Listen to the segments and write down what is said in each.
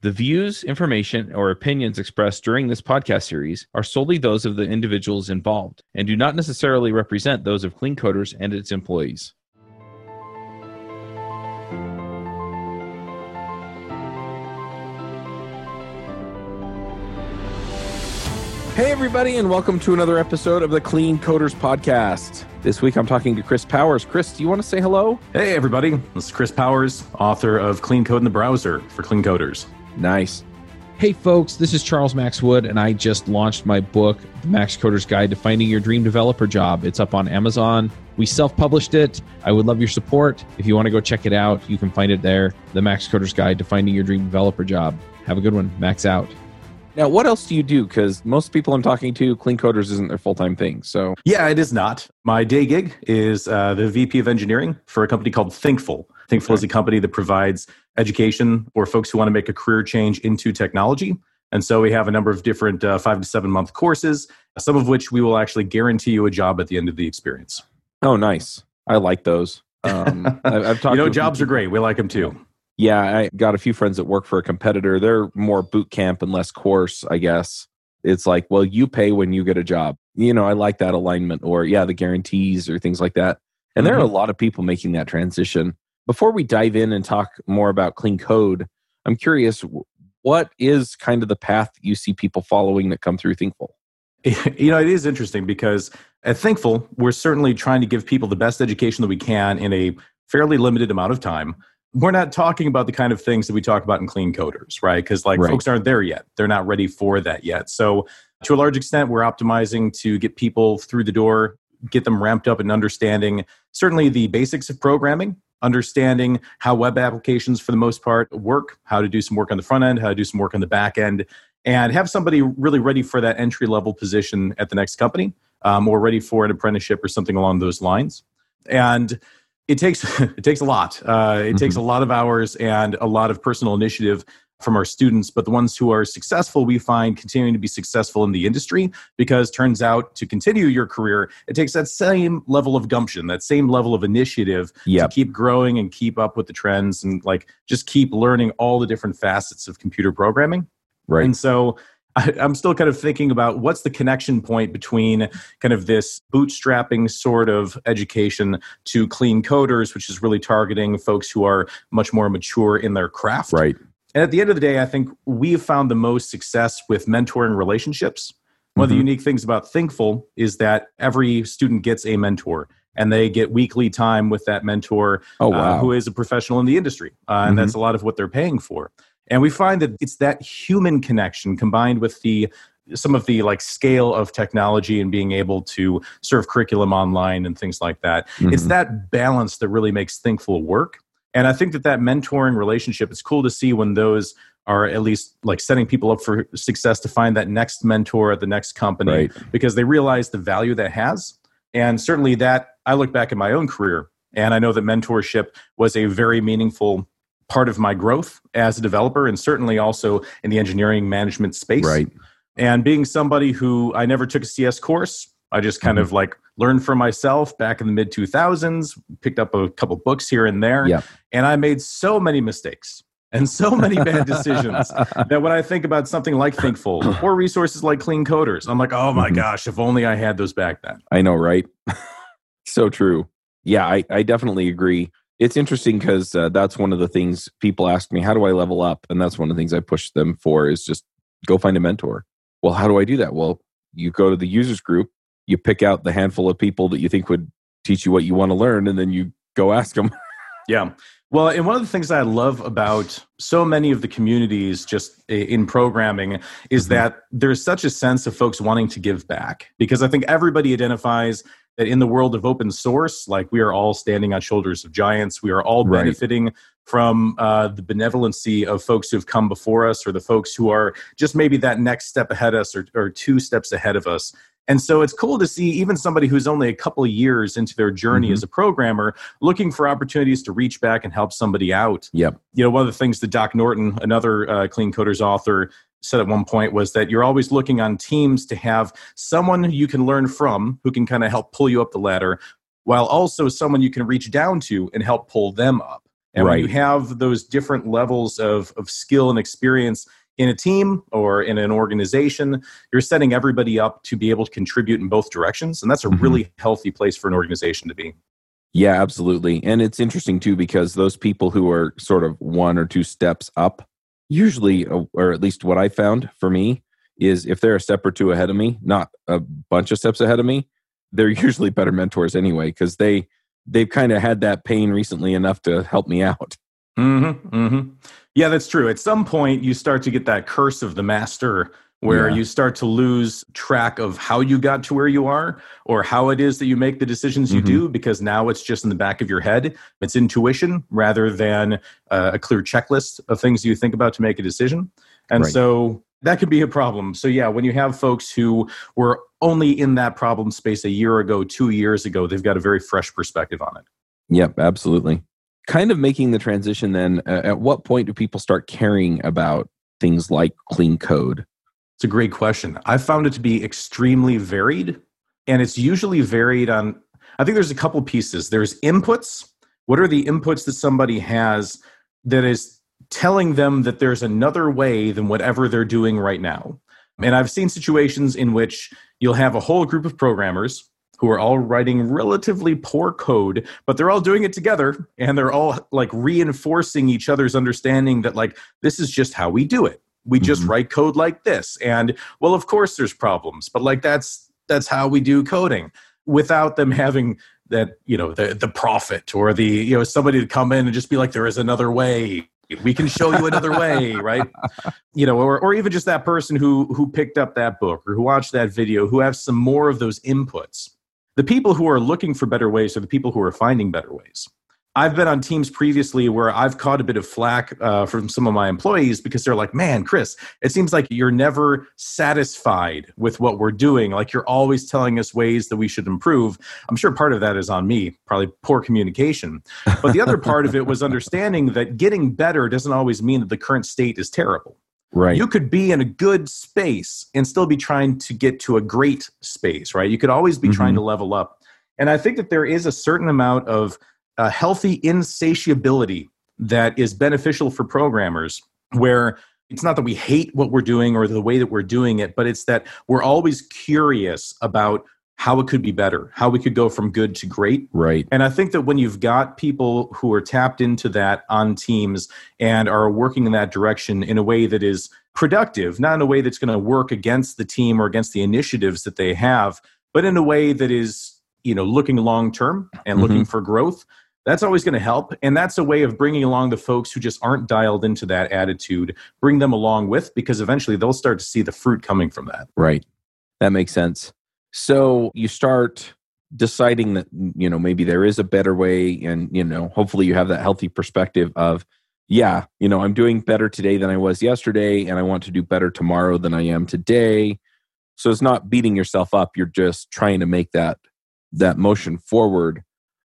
The views, information, or opinions expressed during this podcast series are solely those of the individuals involved and do not necessarily represent those of Clean Coders and its employees. Hey, everybody, and welcome to another episode of the Clean Coders Podcast. This week I'm talking to Chris Powers. Chris, do you want to say hello? Hey, everybody. This is Chris Powers, author of Clean Code in the Browser for Clean Coders. Nice. Hey, folks, this is Charles Max Wood, and I just launched my book, The Max Coder's Guide to Finding Your Dream Developer Job. It's up on Amazon. We self published it. I would love your support. If you want to go check it out, you can find it there The Max Coder's Guide to Finding Your Dream Developer Job. Have a good one. Max out. Now, what else do you do? Because most people I'm talking to, Clean Coders isn't their full time thing. So, yeah, it is not. My day gig is uh, the VP of Engineering for a company called Thinkful. Thinkful is a company that provides education for folks who want to make a career change into technology. And so we have a number of different uh, five to seven month courses, some of which we will actually guarantee you a job at the end of the experience. Oh, nice. I like those. Um, I've talked. you know, jobs are great. We like them too. Yeah, I got a few friends that work for a competitor. They're more boot camp and less course, I guess. It's like, well, you pay when you get a job. You know, I like that alignment or, yeah, the guarantees or things like that. And mm-hmm. there are a mm-hmm. lot of people making that transition. Before we dive in and talk more about clean code, I'm curious, what is kind of the path you see people following that come through Thinkful? You know, it is interesting because at Thinkful, we're certainly trying to give people the best education that we can in a fairly limited amount of time we're not talking about the kind of things that we talk about in clean coders, right? Because like right. folks aren't there yet. They're not ready for that yet. So to a large extent, we're optimizing to get people through the door, get them ramped up and understanding certainly the basics of programming, understanding how web applications for the most part work, how to do some work on the front end, how to do some work on the back end, and have somebody really ready for that entry level position at the next company um, or ready for an apprenticeship or something along those lines. And it takes it takes a lot. Uh, it mm-hmm. takes a lot of hours and a lot of personal initiative from our students. But the ones who are successful, we find continuing to be successful in the industry because turns out to continue your career, it takes that same level of gumption, that same level of initiative yep. to keep growing and keep up with the trends and like just keep learning all the different facets of computer programming. Right. And so I, am still kind of thinking about what's the connection point between kind of this bootstrapping sort of education to clean coders, which is really targeting folks who are much more mature in their craft. Right. And at the end of the day, I think we've found the most success with mentoring relationships. One mm-hmm. of the mm-hmm. unique things about Thinkful is that every student gets a mentor and they get weekly time with that mentor oh, uh, wow. uh, who is a professional in the industry. Uh, and mm-hmm. that's a lot of what they're paying for. And we find that it's that human connection combined with the some of the like scale of technology and being able to serve curriculum online and things like that. Mm-hmm. It's that balance that really makes Thinkful work. And I think that that mentoring relationship, it's cool to see when those are at least like setting people up for success to find that next mentor at the next company right. because they realize the value that has. And certainly that I look back at my own career and I know that mentorship was a very meaningful part of my growth as a developer and certainly also in the engineering management space. Right. And being somebody who I never took a CS course, I just kind mm-hmm. of like learned for myself back in the mid 2000s, picked up a couple books here and there. Yeah. And I made so many mistakes and so many bad decisions that when I think about something like Thinkful or resources like Clean Coders, I'm like, oh my mm-hmm. gosh, if only I had those back then. I know, right? so true. Yeah, I, I definitely agree it's interesting because uh, that's one of the things people ask me how do i level up and that's one of the things i push them for is just go find a mentor well how do i do that well you go to the users group you pick out the handful of people that you think would teach you what you want to learn and then you go ask them yeah well and one of the things i love about so many of the communities just in programming is mm-hmm. that there's such a sense of folks wanting to give back because i think everybody identifies that in the world of open source, like we are all standing on shoulders of giants, we are all benefiting from uh, the benevolency of folks who have come before us, or the folks who are just maybe that next step ahead of us, or, or two steps ahead of us. And so it's cool to see even somebody who's only a couple of years into their journey mm-hmm. as a programmer looking for opportunities to reach back and help somebody out. Yep. You know, one of the things that Doc Norton, another uh, Clean Coders author, said at one point was that you're always looking on teams to have someone you can learn from who can kind of help pull you up the ladder while also someone you can reach down to and help pull them up And when Right. you have those different levels of, of skill and experience in a team or in an organization, you're setting everybody up to be able to contribute in both directions. And that's a Mhm. really healthy place for an organization to be. Yeah, absolutely. And it's interesting too because those people who are sort of one or two steps up, usually, uh, or at least what I found for me, is if they're a step or two ahead of me, not a bunch of steps ahead of me, they're usually better mentors anyway because they they've kind of had that pain recently enough to help me out. Mm-hmm, mm-hmm. Yeah, that's true. At some point, you start to get that curse of the master where Yeah. you start to lose track of how you got to where you are or how it is that you make the decisions you Mhm. do because now it's just in the back of your head. It's intuition rather than uh, a clear checklist of things you think about to make a decision. And Right. so that could be a problem. So, yeah, when you have folks who were only in that problem space a year ago, two years ago, they've got a very fresh perspective on it. Yep, absolutely. Kind of making the transition then, uh, at what point do people start caring about things like clean code? It's a great question. I found it to be extremely varied, and it's usually varied on. I think there's a couple pieces. There's inputs. What are the inputs that somebody has that is telling them that there's another way than whatever they're doing right now? And I've seen situations in which you'll have a whole group of programmers who are all writing relatively poor code, but they're all doing it together and they're all like reinforcing each other's understanding that, like, this is just how we do it. We just Mhm. write code like this. And well, of course there's problems, but like that's that's how we do coding without them having that, you know, the the prophet or the, you know, somebody to come in and just be like, there is another way. We can show you another way, right? You know, or or even just that person who who picked up that book or who watched that video who have some more of those inputs. The people who are looking for better ways are the people who are finding better ways. I've been on teams previously where I've caught a bit of flack uh, from some of my employees because they're like, man, Chris, it seems like you're never satisfied with what we're doing. Like you're always telling us ways that we should improve. I'm sure part of that is on me, probably poor communication. But the other part of it was understanding that getting better doesn't always mean that the current state is terrible. Right. You could be in a good space and still be trying to get to a great space, right? You could always be trying Mhm. to level up. And I think that there is a certain amount of uh, healthy insatiability that is beneficial for programmers where it's not that we hate what we're doing or the way that we're doing it, but it's that we're always curious about how it could be better, how we could go from good to great. right. And I think that when you've got people who are tapped into that on teams and are working in that direction in a way that is productive, not in a way that's going to work against the team or against the initiatives that they have, but in a way that is, you know, looking long term and mm-hmm. looking for growth, that's always going to help. And that's a way of bringing along the folks who just aren't dialed into that attitude, bring them along with, because eventually they'll start to see the fruit coming from that. Right. That makes sense. So you start deciding that, you know, maybe there is a better way. And, you know, hopefully you have that healthy perspective of, yeah, you know, I'm doing better today than I was yesterday, and I want to do better tomorrow than I am today. So it's not beating yourself up. You're just trying to make that that motion forward.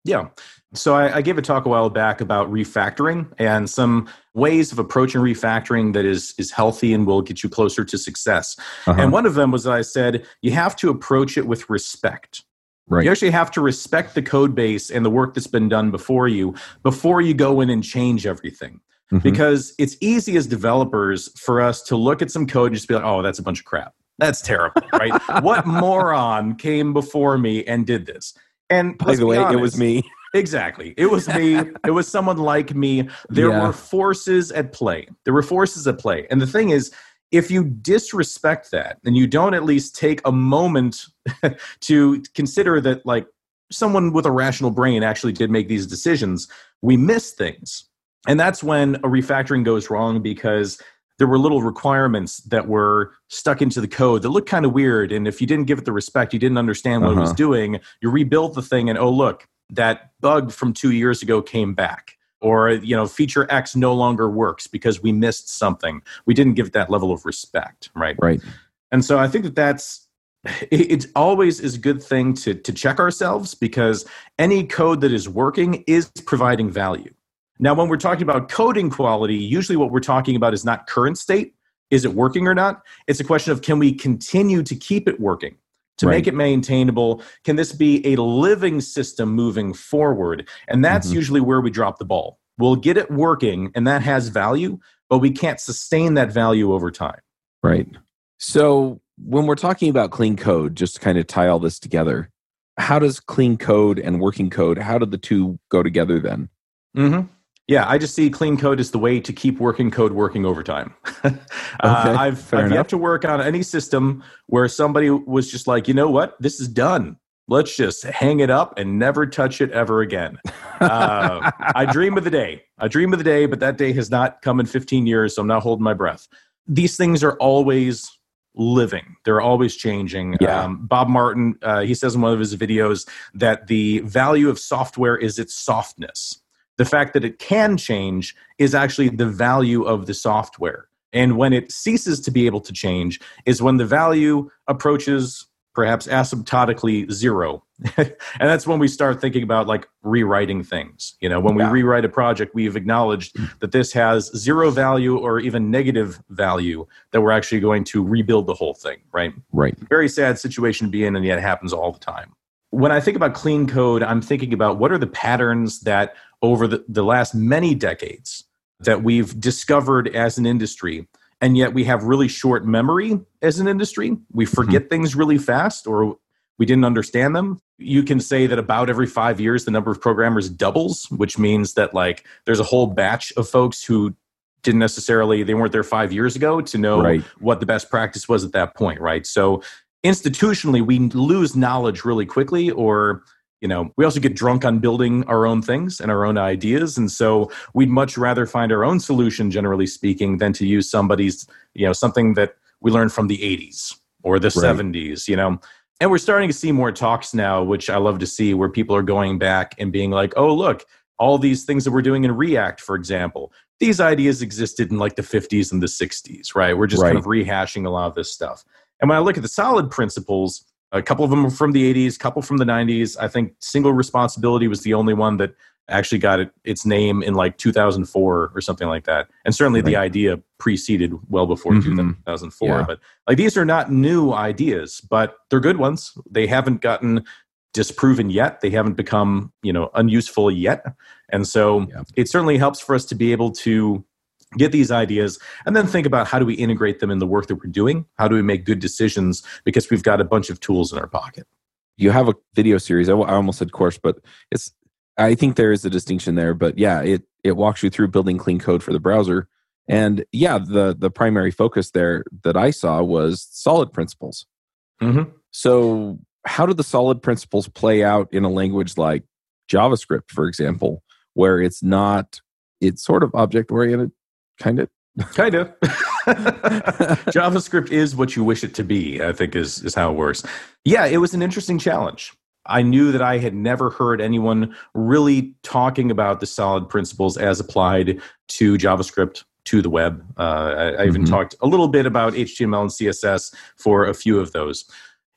Yeah. So I, I gave a talk a while back about refactoring and some ways of approaching refactoring that is is healthy and will get you closer to success. Uh-huh. And one of them was I said you have to approach it with respect. Right. You actually have to respect the code base and the work that's been done before you before you go in and change everything. Mhm. Because it's easy as developers for us to look at some code and just be like, oh, that's a bunch of crap. That's terrible, right? what moron came before me and did this? And By the way, it was me. Exactly. It was me. it was someone like me. There Yeah. were forces at play. There were forces at play. And the thing is, if you disrespect that and you don't at least take a moment to consider that, like, someone with a rational brain actually did make these decisions, we miss things. And that's when a refactoring goes wrong because there were little requirements that were stuck into the code that looked kind of weird. And if you didn't give it the respect, you didn't understand what it was Uh-huh. doing, you rebuild the thing and oh, look, that bug from two years ago came back. Or, you know, feature X no longer works because we missed something. We didn't give it that level of respect, right? Right. And so I think that that's it always is a good thing to to check ourselves because any code that is working is providing value. Now, when we're talking about coding quality, usually what we're talking about is not current state. Is it working or not? It's a question of can we continue to keep it working? To Right. make it maintainable, can this be a living system moving forward? And that's Mhm. usually where we drop the ball. We'll get it working, and that has value, but we can't sustain that value over time. Right. So when we're talking about clean code, just to kind of tie all this together, how does clean code and working code, how do the two go together then? Mm-hmm. Yeah, I just see clean code as the way to keep working code working over time. uh, I've, I've yet to work on any system where somebody was just like, you know what, this is done. Let's just hang it up and never touch it ever again. Uh, I dream of the day. I dream of the day, but that day has not come in 15 years, so I'm not holding my breath. These things are always living. They're always changing. Yeah. Um, Bob Martin, uh, he says in one of his videos that the value of software is its softness. The fact that it can change is actually the value of the software. And when it ceases to be able to change is when the value approaches perhaps asymptotically zero. and that's when we start thinking about like rewriting things. You know, when we yeah. rewrite a project, we've acknowledged that this has zero value or even negative value that we're actually going to rebuild the whole thing, right? Right. Very sad situation to be in, and yet it happens all the time. When I think about clean code, I'm thinking about what are the patterns that over the, the last many decades that we've discovered as an industry and yet we have really short memory as an industry. We mm-hmm. forget mm-hmm. things really fast or we didn't understand them. You can say that about every five years, the number of programmers doubles, which means that like there's a whole batch of folks who didn't necessarily they weren't there five years ago to know right. what the best practice was at that point, right? So institutionally, we lose knowledge really quickly, or you know we also get drunk on building our own things and our own ideas and so we'd much rather find our own solution generally speaking than to use somebody's you know something that we learned from the 80s or the right. 70s you know and we're starting to see more talks now which i love to see where people are going back and being like oh look all these things that we're doing in react for example these ideas existed in like the 50s and the 60s right we're just right. kind of rehashing a lot of this stuff and when i look at the solid principles a couple of them are from the 80s, a couple from the 90s. I think single responsibility was the only one that actually got it, its name in like 2004 or something like that. And certainly right. the idea preceded well before mm-hmm. 2004. Yeah. But like these are not new ideas, but they're good ones. They haven't gotten disproven yet. They haven't become, you know, unuseful yet. And so yeah. it certainly helps for us to be able to get these ideas and then think about how do we integrate them in the work that we're doing? How do we make good decisions? Because we've got a bunch of tools in our pocket. You have a video series. I, almost said course but it's i think there is a distinction there but yeah it it walks you through building clean code for the browser. And yeah the the primary focus there that i saw was solid principles. Mm-hmm. so how do the solid principles play out in a language like javascript for example where it's not it's sort of object oriented kind of kind of javascript is what you wish it to be i think is is how it works. Yeah it was an interesting challenge. I knew that i had never heard anyone really talking about the solid principles as applied to javascript to the web. Uh, I, I, even mm-hmm. talked a little bit about html and css for a few of those.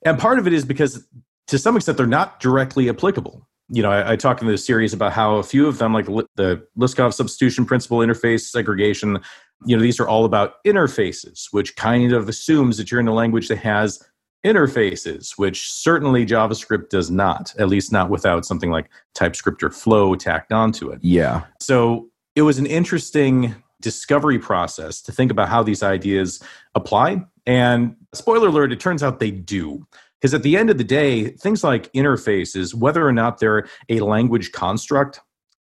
And part of it is because to some extent they're not directly applicable you know, I, I talk in the series about how a few of them, like the Liskov substitution principle, interface segregation, you know, these are all about interfaces, which kind of assumes that you're in a language that has interfaces, which certainly JavaScript does not, at least not without something like TypeScript or Flow tacked onto it. Yeah. So it was an interesting discovery process to think about how these ideas apply. And spoiler alert, it turns out they do. Because at the end of the day, things like interfaces, whether or not they're a language construct,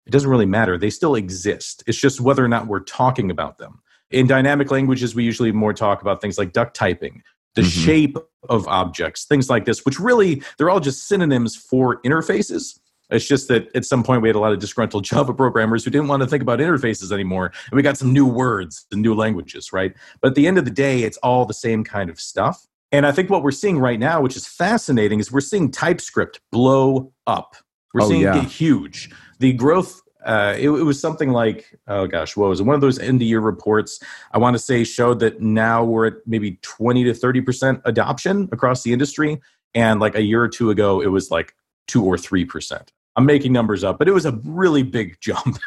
it doesn't really matter. They still exist. It's just whether or not we're talking about them. In dynamic languages, we usually more talk about things like duck typing, the mm-hmm. shape of objects, things like this, which really, they're all just synonyms for interfaces. It's just that at some point we had a lot of disgruntled Java programmers who didn't want to think about interfaces anymore. And we got some new words and new languages, right? But at the end of the day, it's all the same kind of stuff. And I think what we're seeing right now, which is fascinating, is we're seeing TypeScript blow up. We're oh, seeing yeah. it get huge. The growth, uh, it, it, was something like, oh gosh, what was it? One of those end of year reports, I want to say, showed that now we're at maybe 20 to 30% adoption across the industry. And like a year or two ago, it was like two or 3%. I'm making numbers up, but it was a really big jump.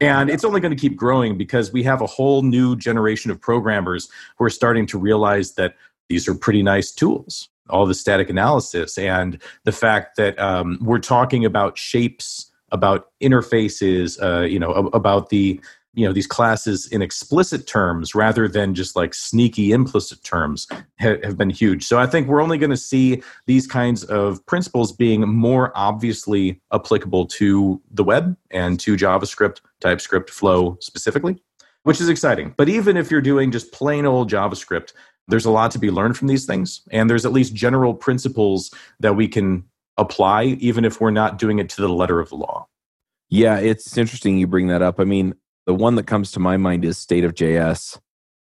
and it's only going to keep growing because we have a whole new generation of programmers who are starting to realize that these are pretty nice tools all the static analysis and the fact that um, we're talking about shapes about interfaces, uh, you know, about the you know these classes in explicit terms rather than just like sneaky implicit terms ha- have been huge. So i think we're only going to see these kinds of principles being more obviously applicable to the web and to javascript typescript flow specifically which is exciting. But even if you're doing just plain old javascript there's a lot to be learned from these things and there's at least general principles that we can apply even if we're not doing it to the letter of the law yeah, it's interesting you bring that up. I mean, the one that comes to my mind is State of JS,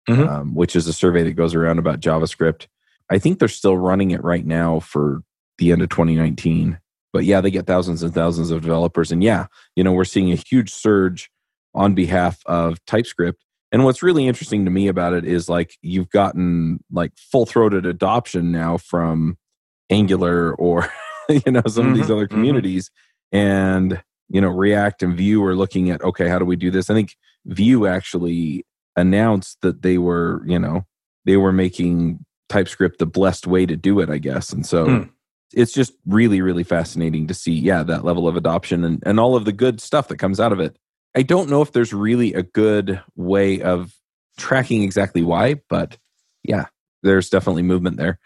mm-hmm. um, which is a survey that goes around about JavaScript. I think they're still running it right now for the end of 2019. But yeah, they get thousands and thousands of developers. And yeah, you know, we're seeing a huge surge on behalf of TypeScript. And what's really interesting to me about it is like you've gotten like full throated adoption now from Angular or, you know, some mm-hmm. of these mm-hmm. other mm-hmm. communities. Mm-hmm. And you know react and vue are looking at okay how do we do this i think vue actually announced that they were you know they were making typescript the blessed way to do it i guess and so hmm. it's just really really fascinating to see yeah that level of adoption and, and all of the good stuff that comes out of it i don't know if there's really a good way of tracking exactly why but yeah there's definitely movement there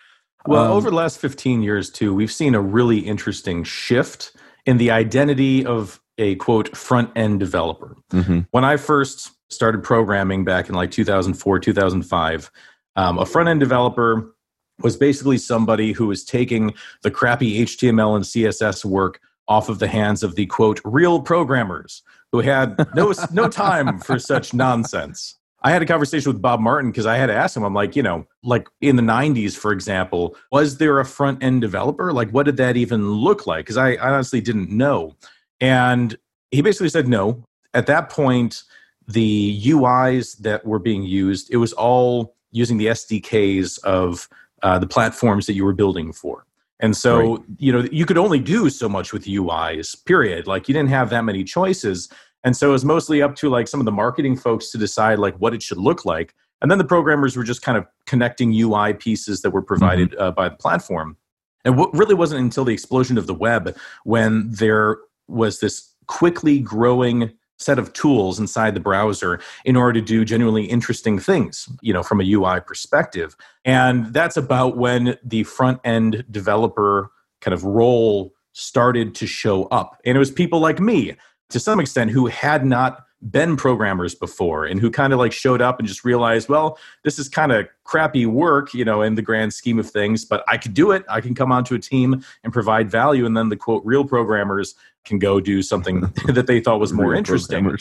well um, over the last 15 years too we've seen a really interesting shift in the identity of a quote front end developer. Mm-hmm. When I first started programming back in like 2004, 2005, um, a front end developer was basically somebody who was taking the crappy HTML and CSS work off of the hands of the quote real programmers who had no no time for such nonsense. I had a conversation with Bob Martin because I had to ask him, I'm like, you know, like in the 90s, for example, was there a front end developer? Like, what did that even look like? Because I, I honestly didn't know. And he basically said no. At that point, the UIs that were being used, it was all using the SDKs of uh, the platforms that you were building for. And so, right. you know, you could only do so much with UIs, period. Like, you didn't have that many choices. And so it was mostly up to like some of the marketing folks to decide like what it should look like. And then the programmers were just kind of connecting UI pieces that were provided mm-hmm. uh, by the platform. And what really wasn't until the explosion of the web when there was this quickly growing set of tools inside the browser in order to do genuinely interesting things, you know, from a UI perspective. And that's about when the front end developer kind of role started to show up. And it was people like me to some extent who had not been programmers before and who kind of like showed up and just realized, well, this is kind of crappy work, you know, in the grand scheme of things, but I could do it. I can come onto a team and provide value. And then the quote, real programmers can go do something that they thought was more interesting.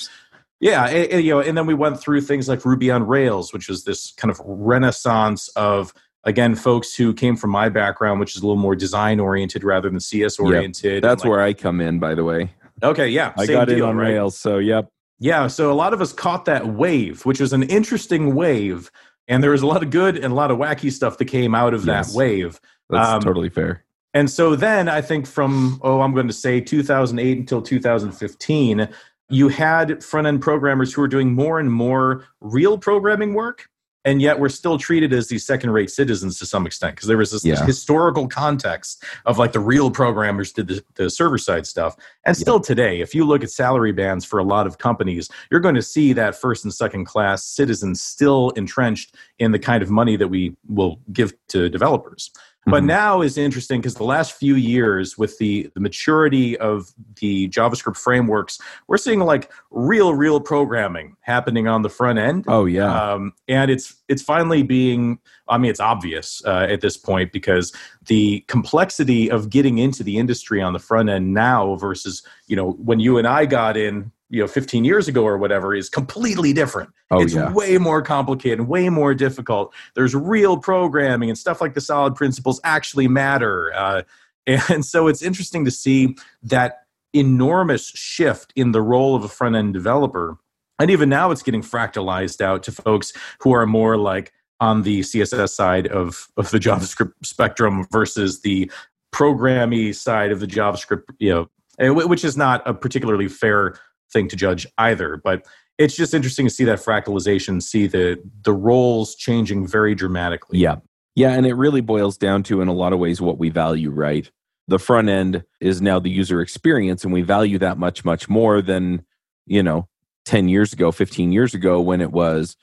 Yeah, and, and, you know, and then we went through things like Ruby on Rails, which was this kind of renaissance of again folks who came from my background, which is a little more design oriented rather than CS oriented. Yep. That's like, where I come in, by the way. Okay, yeah. I got deal, in on right? Rails, so yep. Yeah, so a lot of us caught that wave, which was an interesting wave, and there was a lot of good and a lot of wacky stuff that came out of yes. that wave. That's um, totally fair. And so then I think from oh, I'm going to say 2008 until 2015, you had front end programmers who were doing more and more real programming work and yet we're still treated as these second rate citizens to some extent because there was this, yeah. this, historical context of like the real programmers did the, the server side stuff and still yeah. today if you look at salary bands for a lot of companies you're going to see that first and second class citizens still entrenched in the kind of money that we will give to developers but mm-hmm. now is interesting because the last few years, with the, the maturity of the JavaScript frameworks, we're seeing like real, real programming happening on the front end. Oh yeah, um, and it's it's finally being. I mean, it's obvious uh, at this point because the complexity of getting into the industry on the front end now versus you know when you and I got in you know 15 years ago or whatever is completely different oh, it's yeah. way more complicated way more difficult there's real programming and stuff like the solid principles actually matter uh, and so it's interesting to see that enormous shift in the role of a front end developer and even now it's getting fractalized out to folks who are more like on the css side of, of the javascript spectrum versus the programmy side of the javascript you know which is not a particularly fair thing to judge either. But it's just interesting to see that fractalization, see the the roles changing very dramatically. Yeah. Yeah, and it really boils down to in a lot of ways what we value, right? the front end is now the user experience and we value that much much more than you know 10 years ago 15 years ago when it was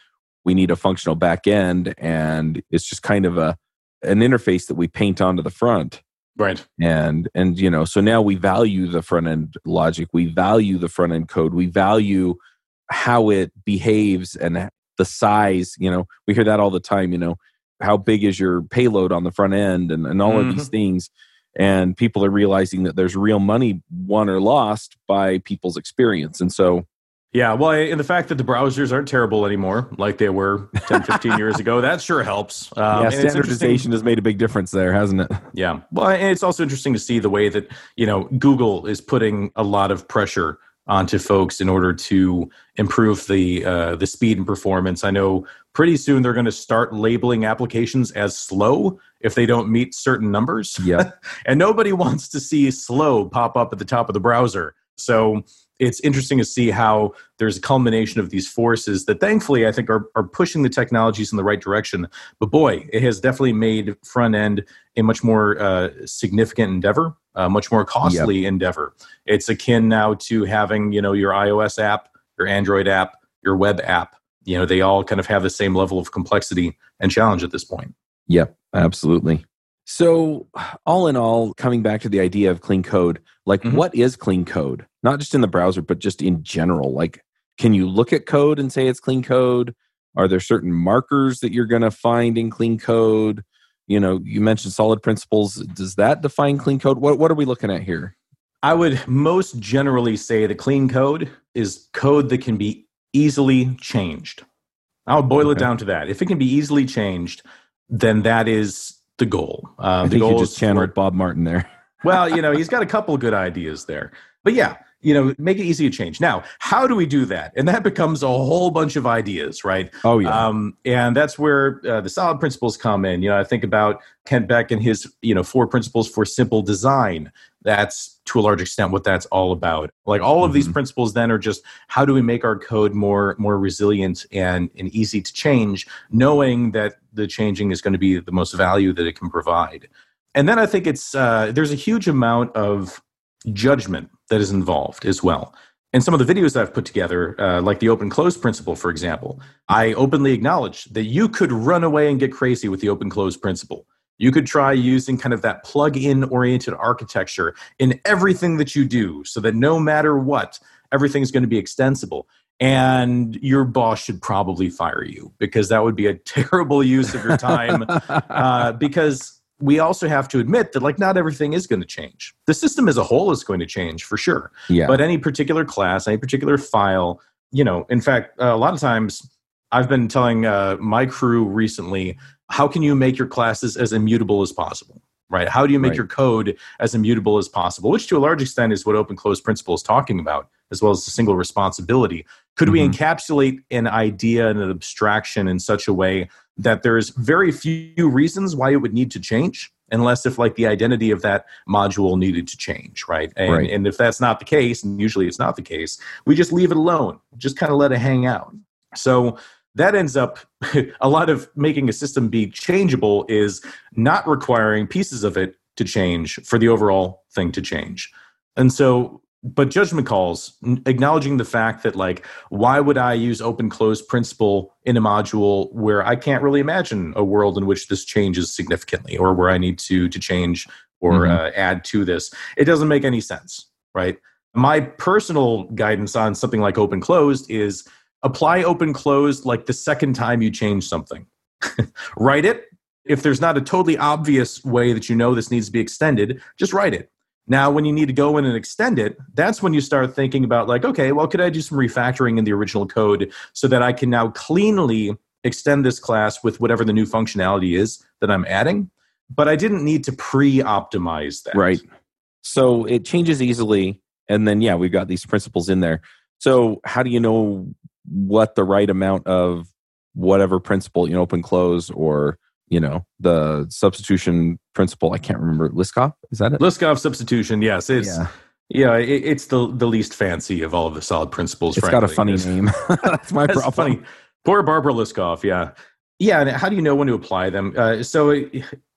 we need a functional back end and it's just kind of a an interface that we paint onto the front right and and you know so now we value the front end logic we value the front end code we value how it behaves and the size you know we hear that all the time you know how big is your payload on the front end and, and all mm-hmm. of these mm-hmm. things and people are realizing that there's real money won or lost by people's experience and so yeah well and the fact that the browsers aren't terrible anymore like they were 10 15 years ago that sure helps um, yeah standardization has made a big difference there hasn't it yeah well and it's also interesting to see the way that you know google is putting a lot of pressure onto folks in order to improve the uh, the speed and performance. I know pretty soon they're going to start labeling applications as slow if they don't meet certain numbers. Yeah, and nobody wants to see slow pop up at the top of the browser. So it's interesting to see how there's a culmination of these forces that thankfully I think are, are pushing the technologies in the right direction. But boy, it has definitely made front end a much more uh, significant endeavor, a much more costly yep. endeavor. It's akin now to having, you know, your iOS app, your Android app, your web app. You know, they all kind of have the same level of complexity and challenge at this point. Yep, absolutely. So, all in all, coming back to the idea of clean code, like mm-hmm. what is clean code? Not just in the browser, but just in general. Like, can you look at code and say it's clean code? Are there certain markers that you're going to find in clean code? You know, you mentioned solid principles. Does that define clean code? What, what are we looking at here? I would most generally say the clean code is code that can be easily changed. I'll boil okay. it down to that. If it can be easily changed, then that is the goal. Um, I think goal you just channeled Bob Martin there. well, you know, he's got a couple of good ideas there. But yeah, you know, make it easy to change. Now, how do we do that? And that becomes a whole bunch of ideas, right? Oh yeah. Um, and that's where uh, the solid principles come in. You know, I think about Kent Beck and his, you know, four principles for simple design. That's to a large extent what that's all about. Like all of mm-hmm. these principles then are just how do we make our code more more resilient and and easy to change, knowing that the changing is going to be the most value that it can provide. And then I think it's uh, there's a huge amount of judgment that is involved as well. In some of the videos I've put together, uh, like the open close principle, for example, I openly acknowledge that you could run away and get crazy with the open close principle. You could try using kind of that plug in oriented architecture in everything that you do so that no matter what, everything's going to be extensible and your boss should probably fire you because that would be a terrible use of your time uh, because we also have to admit that like not everything is going to change the system as a whole is going to change for sure yeah. but any particular class any particular file you know in fact uh, a lot of times i've been telling uh, my crew recently how can you make your classes as immutable as possible right how do you make right. your code as immutable as possible which to a large extent is what open close principle is talking about as well as the single responsibility could mm-hmm. we encapsulate an idea and an abstraction in such a way that there's very few reasons why it would need to change unless if like the identity of that module needed to change right and, right. and if that's not the case and usually it's not the case we just leave it alone just kind of let it hang out so that ends up a lot of making a system be changeable is not requiring pieces of it to change for the overall thing to change. And so but judgment calls acknowledging the fact that like why would i use open close principle in a module where i can't really imagine a world in which this changes significantly or where i need to to change or mm-hmm. uh, add to this? It doesn't make any sense right? My personal guidance on something like open closed is apply open closed like the second time you change something write it if there's not a totally obvious way that you know this needs to be extended just write it now, when you need to go in and extend it, that's when you start thinking about, like, okay, well, could I do some refactoring in the original code so that I can now cleanly extend this class with whatever the new functionality is that I'm adding? But I didn't need to pre optimize that. Right. So it changes easily. And then, yeah, we've got these principles in there. So, how do you know what the right amount of whatever principle, you know, open close or you know the substitution principle i can't remember liskov is that it? Liskov substitution yes it's yeah, yeah it, it's the the least fancy of all of the solid principles It's frankly. got a funny name. That's my that's problem. funny. Poor barbara liskov yeah. Yeah, and how do you know when to apply them? Uh, so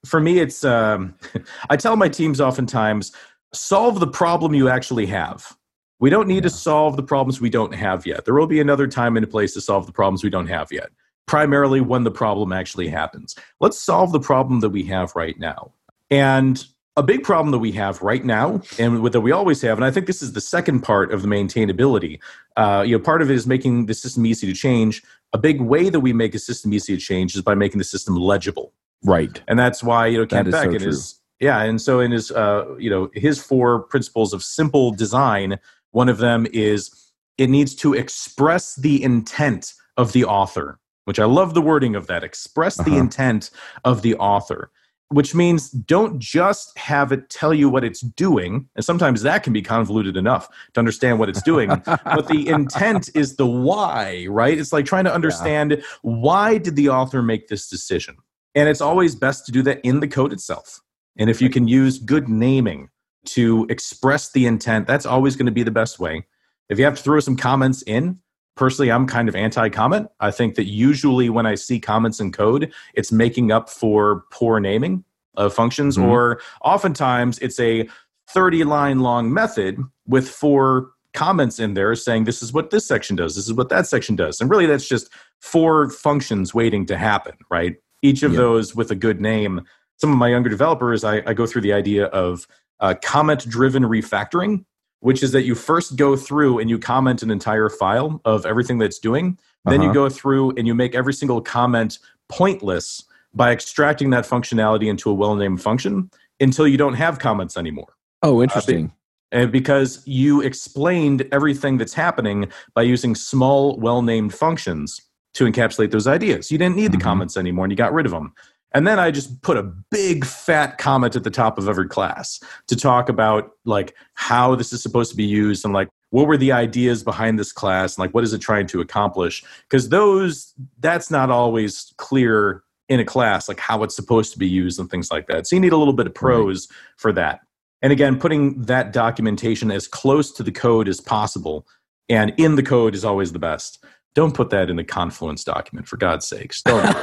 for me, it's um, I tell my teams oftentimes solve the problem you actually have. We don't need yeah. to solve the problems we don't have yet. There will be another time and a place to solve the problems we don't have yet, primarily when the problem actually happens. Let's solve the problem that we have right now. And a big problem that we have right now and that we always have and i think this is the second part of the maintainability uh, you know part of it is making the system easy to change a big way that we make a system easy to change is by making the system legible right and that's why you know Kent Beck so his yeah and so in his uh, you know his four principles of simple design one of them is it needs to express the intent of the author which i love the wording of that express the uh-huh. intent of the author which means don't just have it tell you what it's doing. And sometimes that can be convoluted enough to understand what it's doing. but the intent is the why, right? It's like trying to understand yeah. why did the author make this decision? And it's always best to do that in the code itself. And if you can use good naming to express the intent, that's always going to be the best way. If you have to throw some comments in, personally i'm kind of anti-comment i think that usually when i see comments in code it's making up for poor naming of functions mm-hmm. or oftentimes it's a 30 line long method with four comments in there saying this is what this section does this is what that section does and really that's just four functions waiting to happen right each of yeah. those with a good name some of my younger developers i, I go through the idea of uh, comment driven refactoring which is that you first go through and you comment an entire file of everything that's doing. Then uh-huh. you go through and you make every single comment pointless by extracting that functionality into a well named function until you don't have comments anymore. Oh, interesting. Uh, and because you explained everything that's happening by using small, well named functions to encapsulate those ideas. You didn't need mm-hmm. the comments anymore and you got rid of them. And then I just put a big fat comment at the top of every class to talk about like how this is supposed to be used and like what were the ideas behind this class and like what is it trying to accomplish because those that's not always clear in a class like how it's supposed to be used and things like that. So you need a little bit of prose right. for that. And again, putting that documentation as close to the code as possible and in the code is always the best. Don't put that in the Confluence document, for God's sakes. Don't.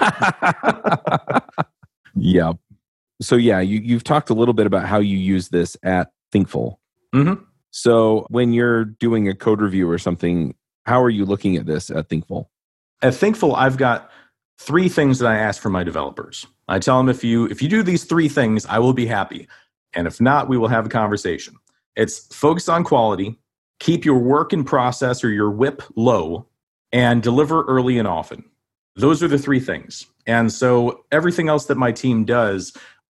yeah. So yeah, you you've talked a little bit about how you use this at Thinkful. Mm-hmm. So when you're doing a code review or something, how are you looking at this at Thinkful? At Thinkful, I've got three things that I ask for my developers. I tell them if you if you do these three things, I will be happy, and if not, we will have a conversation. It's focus on quality, keep your work in process or your WIP low, and deliver early and often. Those are the three things. And so everything else that my team does,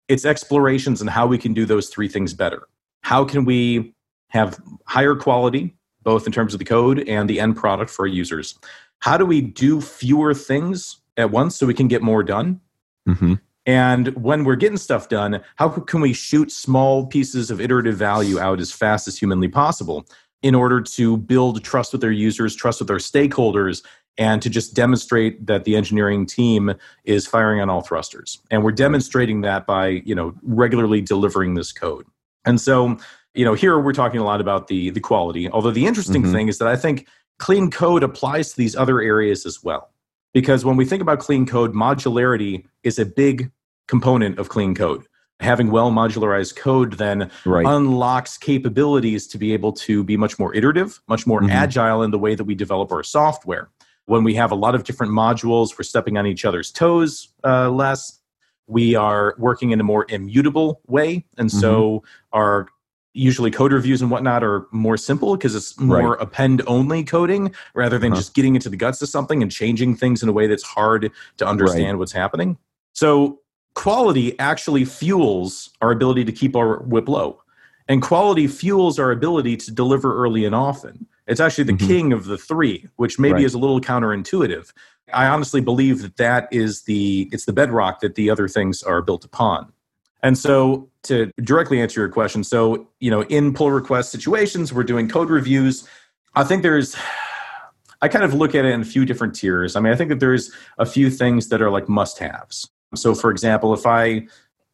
it's explorations and how we can do those three things better. How can we have higher quality, both in terms of the code and the end product for users? How do we do fewer things at once so we can get more done? Mm-hmm. And when we're getting stuff done, how can we shoot small pieces of iterative value out as fast as humanly possible? In order to build trust with their users, trust with their stakeholders, and to just demonstrate that the engineering team is firing on all thrusters. And we're demonstrating that by, you know, regularly delivering this code. And so, you know, here we're talking a lot about the the quality. Although the interesting mm-hmm. thing is that I think clean code applies to these other areas as well. Because when we think about clean code, modularity is a big component of clean code having well modularized code then right. unlocks capabilities to be able to be much more iterative, much more mm-hmm. agile in the way that we develop our software. When we have a lot of different modules, we're stepping on each other's toes uh, less. We are working in a more immutable way. And so mm-hmm. our usually code reviews and whatnot are more simple because it's more right. append only coding rather than uh-huh. just getting into the guts of something and changing things in a way that's hard to understand right. what's happening. So quality actually fuels our ability to keep our WIP low. And quality fuels our ability to deliver early and often. It's actually the mm-hmm. king of the three, which maybe right. is a little counterintuitive. I honestly believe that that is the it's the bedrock that the other things are built upon. And so to directly answer your question, so you know, in pull request situations, we're doing code reviews. I think there's I kind of look at it in a few different tiers. I mean, I think that there's a few things that are like must-haves. So, for example, if I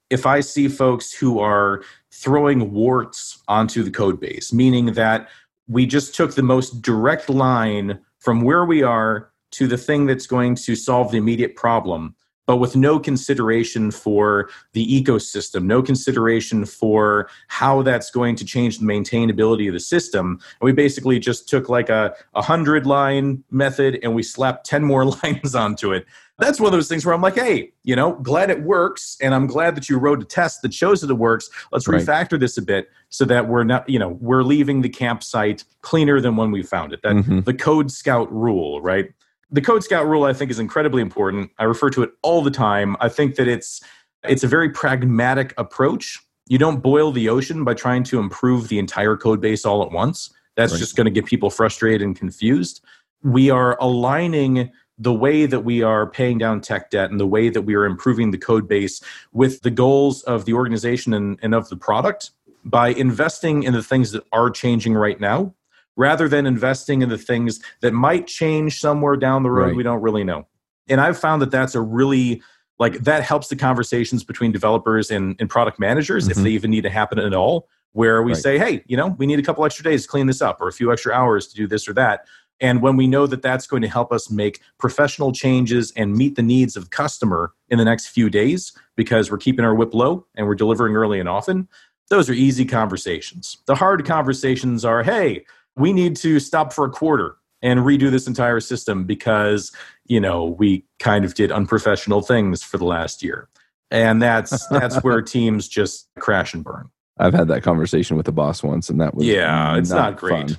if I see folks who are throwing warts onto the code base, meaning that we just took the most direct line from where we are to the thing that's going to solve the immediate problem but with no consideration for the ecosystem, no consideration for how that's going to change the maintainability of the system. And we basically just took like a, a hundred line method and we slapped 10 more lines onto it. That's one of those things where I'm like, hey, you know, glad it works. And I'm glad that you wrote a test that shows that it works. Let's right. refactor this a bit so that we're not, you know, we're leaving the campsite cleaner than when we found it. That mm-hmm. the code scout rule, right? The code scout rule i think is incredibly important. I refer to it all the time. I think that it's it's a very pragmatic approach. You don't boil the ocean by trying to improve the entire code base all at once. That's right. just going to get people frustrated and confused. We are aligning the way that we are paying down tech debt and the way that we are improving the code base with the goals of the organization and, and of the product by investing in the things that are changing right now rather than investing in the things that might change somewhere down the road right. we don't really know. And I've found that that's a really like that helps the conversations between developers and, and product managers mm-hmm. if they even need to happen at all where we right. say hey you know we need a couple extra days to clean this up or a few extra hours to do this or that and when we know that that's going to help us make professional changes and meet the needs of the customer in the next few days because we're keeping our WIP low and we're delivering early and often those are easy conversations the hard conversations are hey we need to stop for a quarter and redo this entire system because you know we kind of did unprofessional things for the last year. And that's that's where teams just crash and burn. I've had that conversation with the boss once and that was yeah it's not, not great. fun.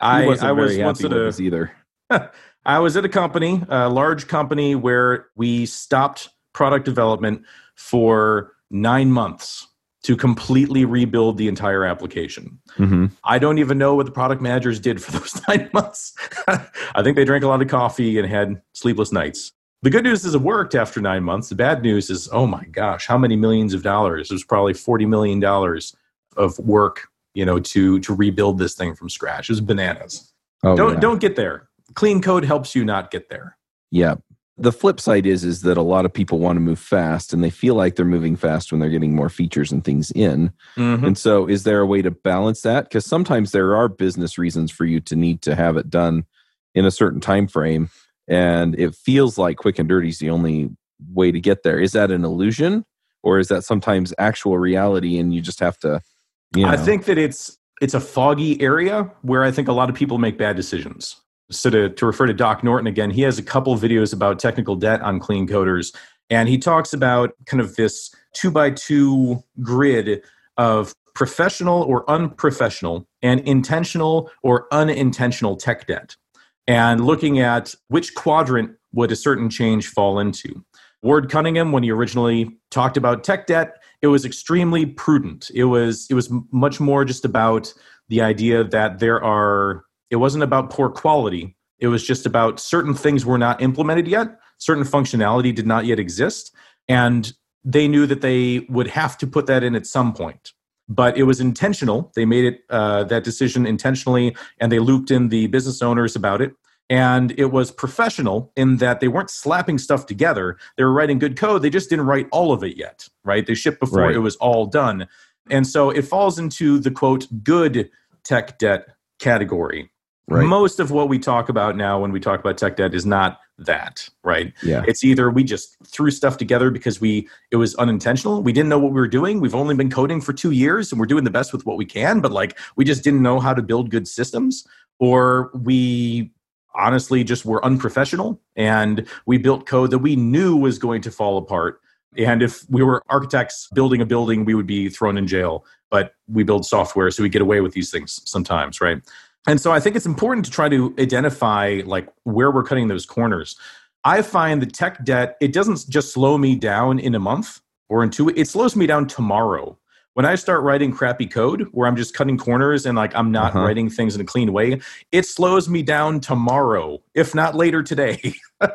i, I was once at a, either. I was at a company a large company where we stopped product development for nine months to completely rebuild the entire application. Mm-hmm. I don't even know what the product managers did for those nine months. I think they drank a lot of coffee and had sleepless nights. The good news is it worked after nine months. The bad news is, oh my gosh, how many millions of dollars? It was probably $40 million of work, you know, to, to rebuild this thing from scratch. It was bananas. Oh, don't, yeah. don't get there. Clean code helps you not get there. Yeah the flip side is is that a lot of people want to move fast and they feel like they're moving fast when they're getting more features and things in mm-hmm. and so is there a way to balance that because sometimes there are business reasons for you to need to have it done in a certain time frame and it feels like quick and dirty is the only way to get there is that an illusion or is that sometimes actual reality and you just have to you know. i think that it's it's a foggy area where i think a lot of people make bad decisions so to, to refer to Doc Norton again, he has a couple videos about technical debt on clean coders. And he talks about kind of this two by two grid of professional or unprofessional and intentional or unintentional tech debt and looking at which quadrant would a certain change fall into. Ward Cunningham, when he originally talked about tech debt, it was extremely prudent. It was it was much more just about the idea that there are it wasn't about poor quality. It was just about certain things were not implemented yet, certain functionality did not yet exist, and they knew that they would have to put that in at some point. But it was intentional. They made it uh, that decision intentionally, and they looped in the business owners about it. And it was professional in that they weren't slapping stuff together. They were writing good code. They just didn't write all of it yet, right? They shipped before right. it was all done. And so it falls into the quote, good tech debt category. Right. Most of what we talk about now when we talk about tech debt is not that, right? Yeah. It's either we just threw stuff together because we it was unintentional. We didn't know what we were doing. We've only been coding for 2 years and we're doing the best with what we can, but like we just didn't know how to build good systems or we honestly just were unprofessional and we built code that we knew was going to fall apart. And if we were architects building a building, we would be thrown in jail. But we build software, so we get away with these things sometimes, right? And so I think it's important to try to identify like where we're cutting those corners. I find the tech debt, it doesn't just slow me down in a month or in two, it slows me down tomorrow. When I start writing crappy code where I'm just cutting corners and like I'm not uh-huh. writing things in a clean way, it slows me down tomorrow, if not later today.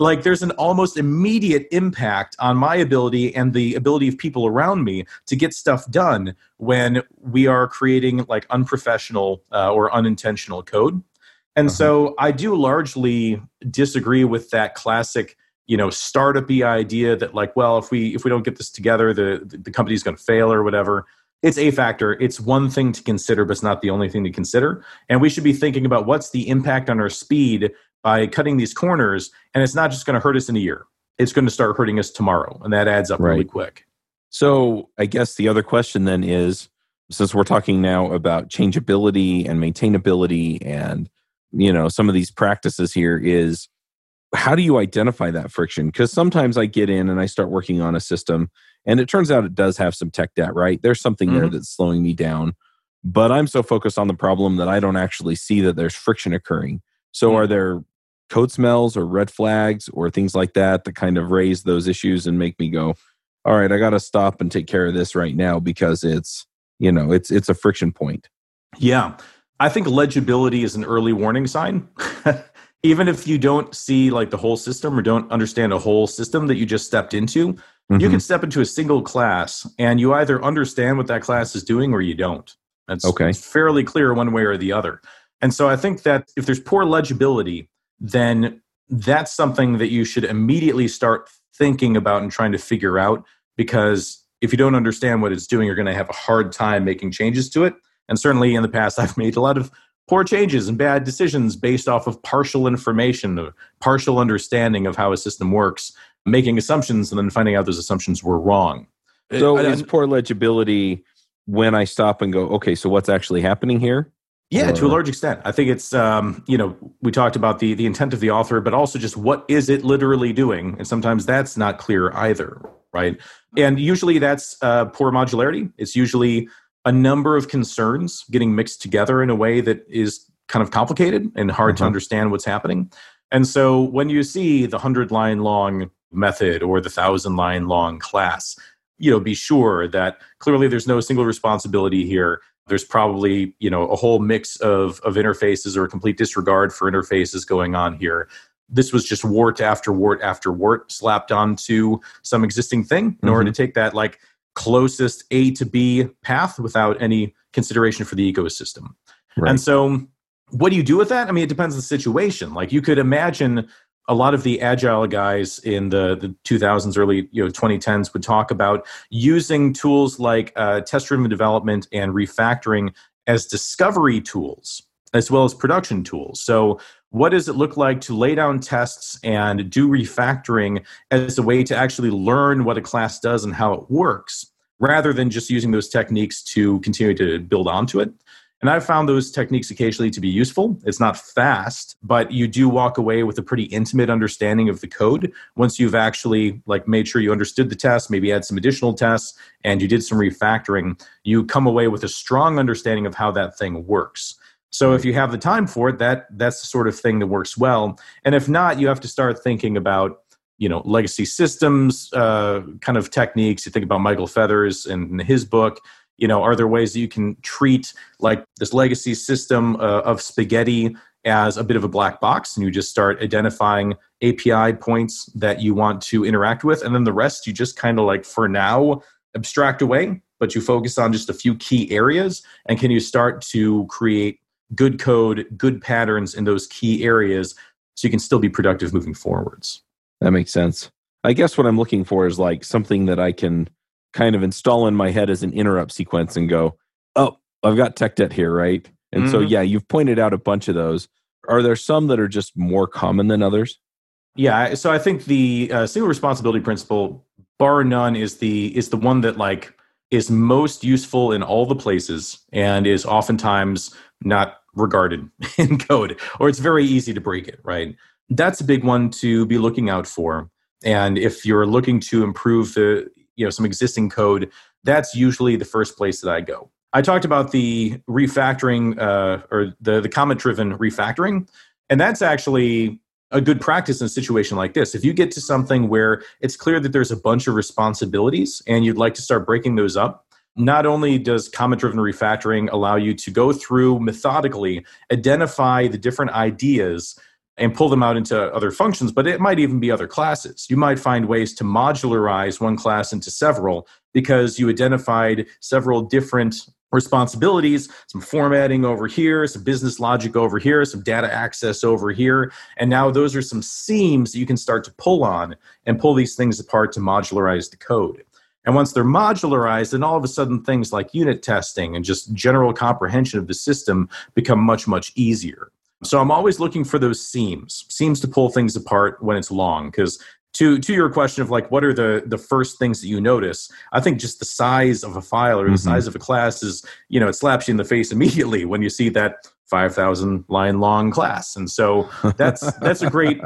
like there's an almost immediate impact on my ability and the ability of people around me to get stuff done when we are creating like unprofessional uh, or unintentional code and uh-huh. so i do largely disagree with that classic you know startup-y idea that like well if we if we don't get this together the the company's going to fail or whatever it's a factor it's one thing to consider but it's not the only thing to consider and we should be thinking about what's the impact on our speed by cutting these corners. And it's not just going to hurt us in a year, it's going to start hurting us tomorrow. And that adds up right. really quick. So I guess the other question then is since we're talking now about changeability and maintainability and you know some of these practices here is how do you identify that friction? Because sometimes i get in and i start working on a system and it turns out it does have some tech debt right? There's something mm-hmm. there that's slowing me down but i'm so focused on the problem that i don't actually see that there's friction occurring. So mm-hmm. are there code smells or red flags or things like that that kind of raise those issues and make me go all right i got to stop and take care of this right now because it's you know it's it's a friction point. Yeah. I think legibility is an early warning sign even if you don't see like the whole system or don't understand a whole system that you just stepped into mm-hmm. you can step into a single class and you either understand what that class is doing or you don't that's okay. fairly clear one way or the other and so i think that if there's poor legibility then that's something that you should immediately start thinking about and trying to figure out because if you don't understand what it's doing, you're going to have a hard time making changes to it. And certainly in the past, I've made a lot of poor changes and bad decisions based off of partial information, partial understanding of how a system works, making assumptions and then finding out those assumptions were wrong. So I, is poor legibility when I stop and go, okay, so what's actually happening here? Yeah, or? to a large extent. I think it's um, you know, we talked about the the intent of the author, but also just what is it literally doing? And sometimes that's not clear either, right? And usually that's uh, poor modularity. It's usually a number of concerns getting mixed together in a way that is kind of complicated and hard to mm-hmm. understand what's happening. And so when you see the 100 line long method or the 1000 line long class, you know, be sure that clearly there's no single responsibility here. There's probably, you know, a whole mix of, of interfaces or a complete disregard for interfaces going on here this was just wart after wart after wart slapped onto some existing thing in mm-hmm. order to take that like closest A to B path without any consideration for the ecosystem. Right. And so what do you do with that? I mean, it depends on the situation. Like you could imagine a lot of the agile guys in the, the 2000s, early you know 2010s would talk about using tools like uh, test-driven development and refactoring as discovery tools as well as production tools. So what does it look like to lay down tests and do refactoring as a way to actually learn what a class does and how it works rather than just using those techniques to continue to build onto it? And i've found those techniques occasionally to be useful. It's not fast but you do walk away with a pretty intimate understanding of the code. Once you've actually like made sure you understood the test maybe add some additional tests and you did some refactoring you come away with a strong understanding of how that thing works so if you have the time for it, that that's the sort of thing that works well. And if not, you have to start thinking about you know legacy systems uh, kind of techniques. You think about Michael Feathers and his book. You know, are there ways that you can treat like this legacy system uh, of spaghetti as a bit of a black box, and you just start identifying API points that you want to interact with, and then the rest you just kind of like for now abstract away but you focus on just a few key areas and can you start to create good code, good patterns in those key areas so you can still be productive moving forwards. That makes sense. I guess what I'm looking for is like something that I can kind of install in my head as an interrupt sequence and go, oh, I've got tech debt here, right? And mm-hmm. so, yeah, you've pointed out a bunch of those. Are there some that are just more common than others? Yeah, so I think the uh, single responsibility principle, bar none, is the is the one that like is most useful in all the places and is oftentimes not regarded in code, or it's very easy to break it, right? That's a big one to be looking out for. And if you're looking to improve the, you know, some existing code, that's usually the first place that I go. I talked about the refactoring uh, or the, the comment driven refactoring, and that's actually a good practice in a situation like this. If you get to something where it's clear that there's a bunch of responsibilities and you'd like to start breaking those up, not only does comment driven refactoring allow you to go through methodically, identify the different ideas and pull them out into other functions, but it might even be other classes. You might find ways to modularize one class into several because you identified several different responsibilities, some formatting over here, some business logic over here, some data access over here. And now those are some seams that you can start to pull on and pull these things apart to modularize the code. And once they're modularized, then all of a sudden things like unit testing and just general comprehension of the system become much, much easier. So I'm always looking for those seams, seams to pull things apart when it's long. Because to to your question of like what are the the first things that you notice i think just the size of a file or the mm-hmm. size of a class is you know it slaps you in the face immediately when you see that 5000 line long class and so that's that's a great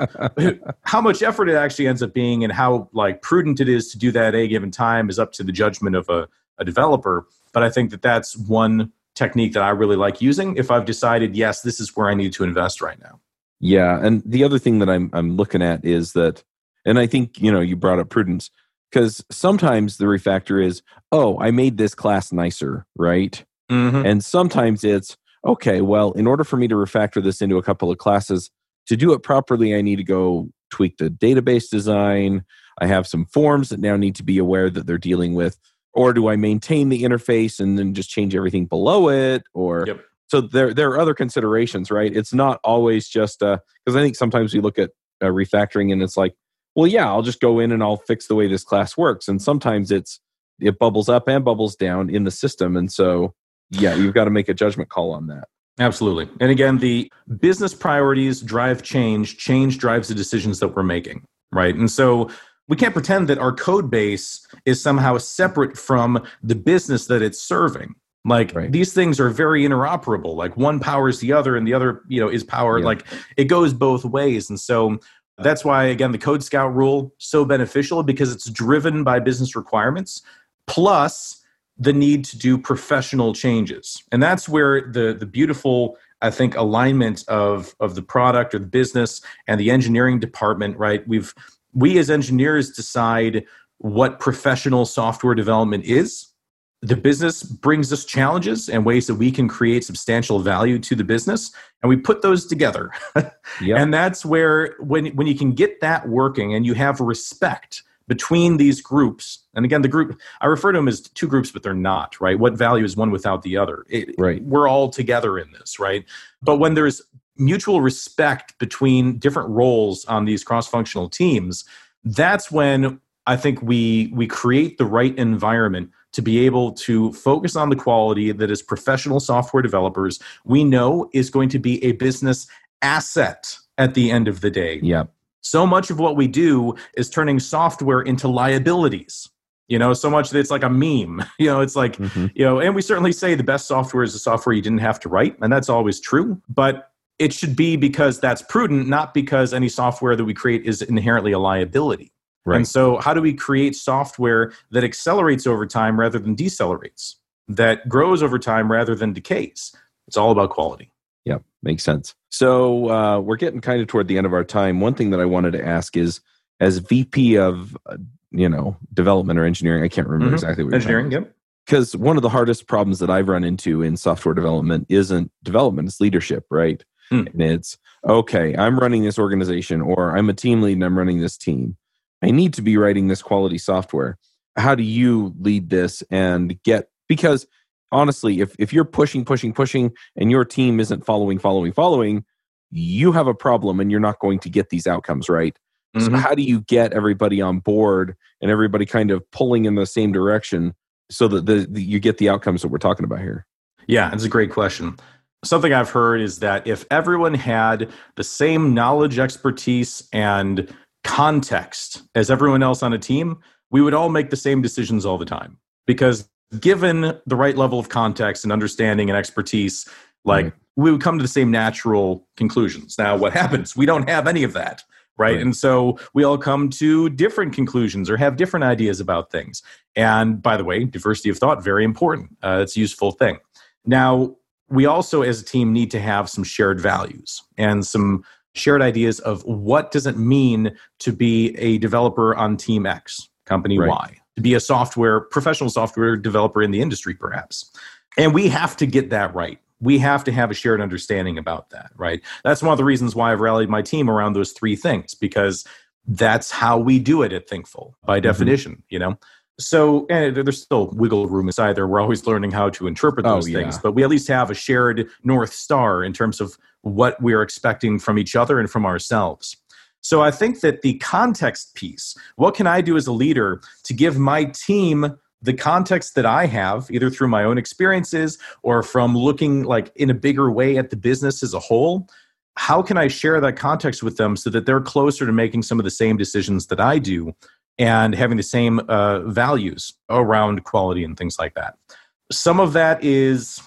how much effort it actually ends up being and how like prudent it is to do that at a given time is up to the judgment of a, a developer but i think that that's one technique that i really like using if i've decided yes this is where i need to invest right now yeah and the other thing that i'm i'm looking at is that and I think, you know, you brought up prudence because sometimes the refactor is, oh, I made this class nicer, right? Mm-hmm. And sometimes it's, okay, well, in order for me to refactor this into a couple of classes, to do it properly, I need to go tweak the database design. I have some forms that now need to be aware that they're dealing with. Or do I maintain the interface and then just change everything below it? Or yep. so there there are other considerations, right? It's not always just because I think sometimes we look at uh, refactoring and it's like, well, yeah, I'll just go in and I'll fix the way this class works. And sometimes it's it bubbles up and bubbles down in the system. And so, yeah, you've got to make a judgment call on that. Absolutely. And again, the business priorities drive change. Change drives the decisions that we're making, right? And so we can't pretend that our code base is somehow separate from the business that it's serving. Like right. these things are very interoperable. Like one powers the other and the other, you know, is powered. Yeah. Like it goes both ways. And so that's why, again, the Code Scout rule so beneficial because it's driven by business requirements, plus the need to do professional changes, and that's where the the beautiful I think alignment of of the product or the business and the engineering department. Right, we've we as engineers decide what professional software development is the business brings us challenges and ways that we can create substantial value to the business and we put those together yep. and that's where when when you can get that working and you have respect between these groups and again the group i refer to them as two groups but they're not right what value is one without the other it, right we're all together in this right but when there's mutual respect between different roles on these cross-functional teams that's when i think we we create the right environment to be able to focus on the quality that as professional software developers we know is going to be a business asset at the end of the day. Yeah. So much of what we do is turning software into liabilities. You know, so much that it's like a meme. You know, it's like, mm-hmm. you know, and we certainly say the best software is the software you didn't have to write, and that's always true. But it should be because that's prudent, not because any software that we create is inherently a liability. Right. And so, how do we create software that accelerates over time rather than decelerates, that grows over time rather than decays? It's all about quality. Makes sense. So, uh, we're getting kind of toward the end of our time. One thing that I wanted to ask is as VP of, uh, you know, development or engineering, I can't remember mm-hmm. exactly what engineering, yep. Because one of the hardest problems that I've run into in software development isn't development, it's leadership, right? Mm. And it's, okay, I'm running this organization or I'm a team lead and I'm running this team I need to be writing this quality software. How do you lead this and get because honestly, if if you're pushing, pushing, pushing, and your team isn't following, following, following, you have a problem and you're not going to get these outcomes right. Mm-hmm. So how do you get everybody on board and everybody kind of pulling in the same direction so that the, the, you get the outcomes that we're talking about here? Yeah, it's a great question. Something I've heard is that if everyone had the same knowledge, expertise, and context as everyone else on a team, we would all make the same decisions all the time. Because given the right level of context and understanding and expertise, like mm-hmm. we would come to the same natural conclusions. Now, what happens? We don't have any of that. Right? right? And so we all come to different conclusions or have different ideas about things. And by the way, diversity of thought, very important. Uh, it's a useful thing. Now, we also as a team need to have some shared values and some shared ideas of what does it mean to be a developer on team X, company right. Y, to be a software professional software developer in the industry perhaps. And we have to get that right. We have to have a shared understanding about that, right? That's one of the reasons why I've rallied my team around those three things because that's how we do it at Thinkful by mm-hmm. definition, you know. So and there's still wiggle room inside there. We're always learning how to interpret oh, those oh, yeah. things, but we at least have a shared north star in terms of what we're expecting from each other and from ourselves. So I think that the context piece, what can I do as a leader to give my team the context that I have, either through my own experiences or from looking like in a bigger way at the business as a whole, how can I share that context with them so that they're closer to making some of the same decisions that I do and having the same uh, values around quality and things like that? Some of that is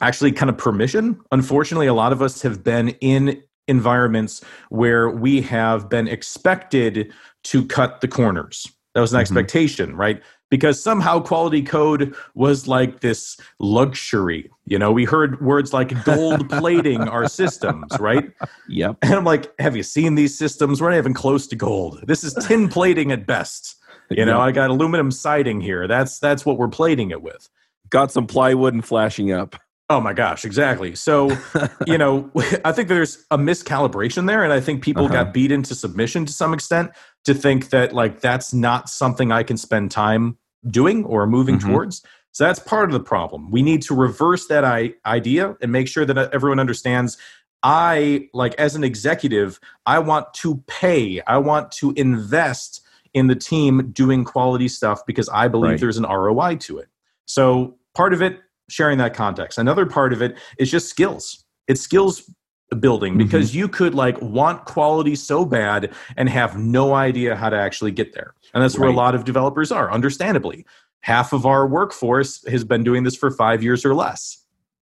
actually kind of permission. Unfortunately, a lot of us have been in environments where we have been expected to cut the corners. That was an mm-hmm. expectation, right? because somehow quality code was like this luxury. You know, we heard words like gold plating our systems, right? Yep. And I'm like, have you seen these systems? We're not even close to gold. This is tin plating at best. You know, yep. I got aluminum siding here. That's that's what we're plating it with. Got some plywood and flashing up. Oh my gosh, exactly. So, you know, I think there's a miscalibration there. And I think people uh-huh. got beat into submission to some extent to think that, like, that's not something I can spend time doing or moving mm-hmm. towards. So that's part of the problem. We need to reverse that I- idea and make sure that everyone understands I, like, as an executive, I want to pay, I want to invest in the team doing quality stuff because I believe right. there's an ROI to it. So part of it, sharing that context. Another part of it is just skills. It's skills building mm-hmm. because mm-hmm. you could like want quality so bad and have no idea how to actually get there. And that's right. where a lot of developers are, understandably. Half of our workforce has been doing this for five years or less.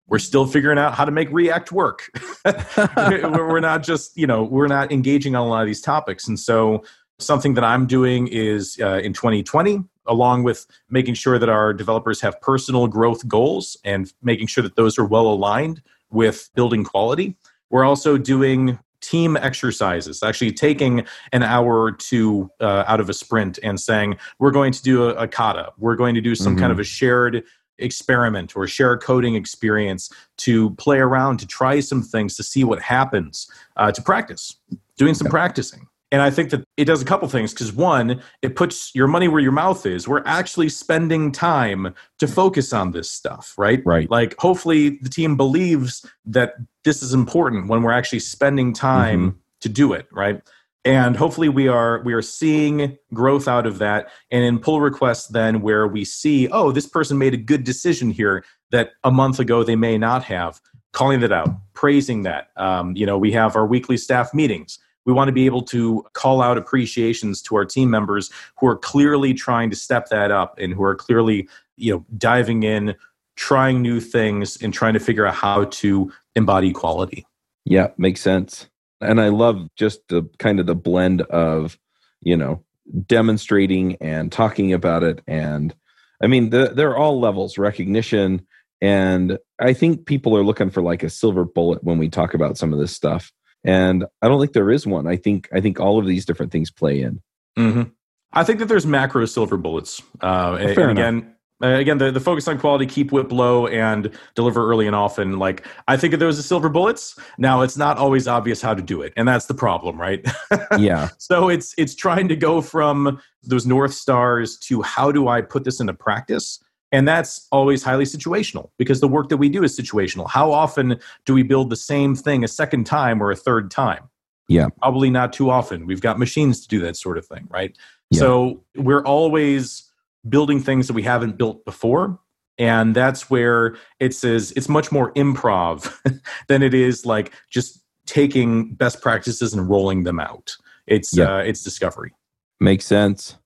We're still figuring out how to make React work. we're not just, you know, we're not engaging on a lot of these topics. And so, something that I'm doing is uh, in 2020, along with making sure that our developers have personal growth goals and making sure that those are well aligned with building quality. We're also doing team exercises, actually taking an hour or two uh, out of a sprint and saying, we're going to do a, a kata, we're going to do some mm-hmm. kind of a shared experiment or share coding experience to play around, to try some things, to see what happens, uh, to practice, doing some practicing. And I think that it does a couple things because one, it puts your money where your mouth is. We're actually spending time to focus on this stuff, right? Right. Like, hopefully, the team believes that this is important when we're actually spending time mm-hmm. to do it, right? And hopefully, we are we are seeing growth out of that. And in pull requests, then where we see, oh, this person made a good decision here that a month ago they may not have, calling that out, praising that. Um, you know, we have our weekly staff meetings we want to be able to call out appreciations to our team members who are clearly trying to step that up and who are clearly, you know, diving in, trying new things and trying to figure out how to embody quality. Yeah, makes sense. And I love just the kind of the blend of, you know, demonstrating and talking about it and I mean, the, they're all levels, recognition, and I think people are looking for like a silver bullet when we talk about some of this stuff and i don't think there is one. I think i think all of these different things play in. Mm-hmm. i think that there's macro silver bullets uh, and, and again uh, again the, the focus on quality keep WIP low and deliver early and often. Like i think of those as silver bullets. Now it's not always obvious how to do it and that's the problem right? Yeah. So it's it's trying to go from those north stars to how do i put this into practice and that's always highly situational because the work that we do is situational. How often do we build the same thing a second time or a third time? Yeah. Probably not too often. We've got machines to do that sort of thing, right? Yeah. So we're always building things that we haven't built before. And that's where it says it's much more improv than it is like just taking best practices and rolling them out. It's yeah. uh, it's discovery. Makes sense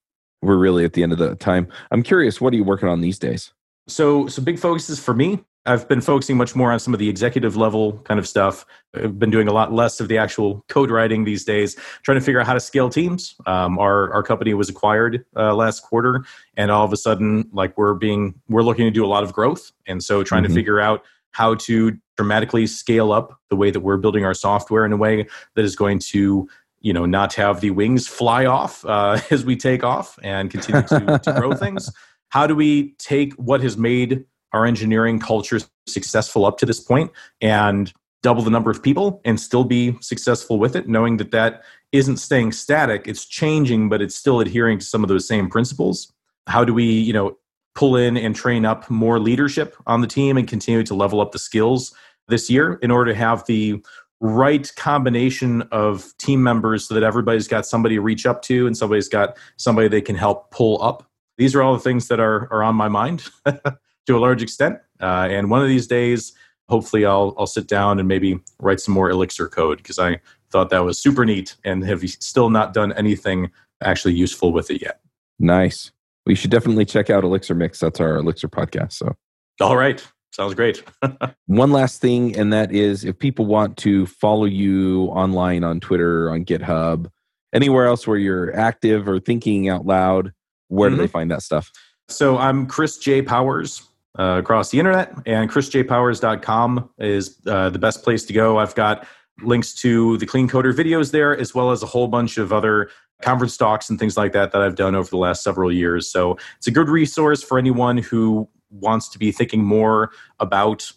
we're really at the end of the time. I'm curious, what are you working on these days? So, so big focuses for me. I've been focusing much more on some of the executive level kind of stuff. I've been doing a lot less of the actual code writing these days, trying to figure out how to scale teams. Um, our our company was acquired uh, last quarter, and all of a sudden, like we're being we're looking to do a lot of growth, and so trying mm-hmm. to figure out how to dramatically scale up the way that we're building our software in a way that is going to you know not have the wings fly off uh, as we take off and continue to, to grow things. How do we take what has made our engineering culture successful up to this point and double the number of people and still be successful with it knowing that that isn't staying static it's changing but it's still adhering to some of those same principles? How do we you know pull in and train up more leadership on the team and continue to level up the skills this year in order to have the right combination of team members so that everybody's got somebody to reach up to and somebody's got somebody they can help pull up. These are all the things that are, are on my mind to a large extent. Uh, and one of these days, hopefully I'll I'll sit down and maybe write some more Elixir code because I thought that was super neat and have still not done anything actually useful with it yet. Nice. We should definitely check out Elixir Mix. That's our Elixir podcast. So, all right. Sounds great. One last thing, and that is if people want to follow you online on Twitter, on GitHub, anywhere else where you're active or thinking out loud, where mm-hmm. do they mm-hmm. find that stuff? So I'm Chris J. Powers uh, across the internet, and chrisjpowers.com is uh, the best place to go. I've got links to the Clean Coder videos there, as well as a whole bunch of other conference talks and things like that that I've done over the last several years. So it's a good resource for anyone who wants to be thinking more about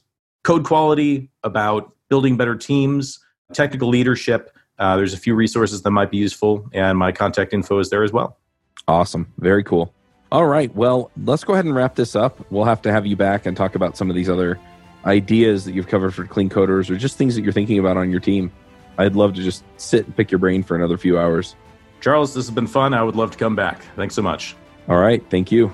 code quality, about building better teams, technical leadership. Uh, there's a few resources that might be useful, and my contact info is there as well. Awesome. Very cool. All right. Well, let's go ahead and wrap this up. We'll have to have you back and talk about some of these other ideas that you've covered for clean coders or just things that you're thinking about on your team. I'd love to just sit and pick your brain for another few hours. Charles, this has been fun. I would love to come back. Thanks so much. All right. Thank you.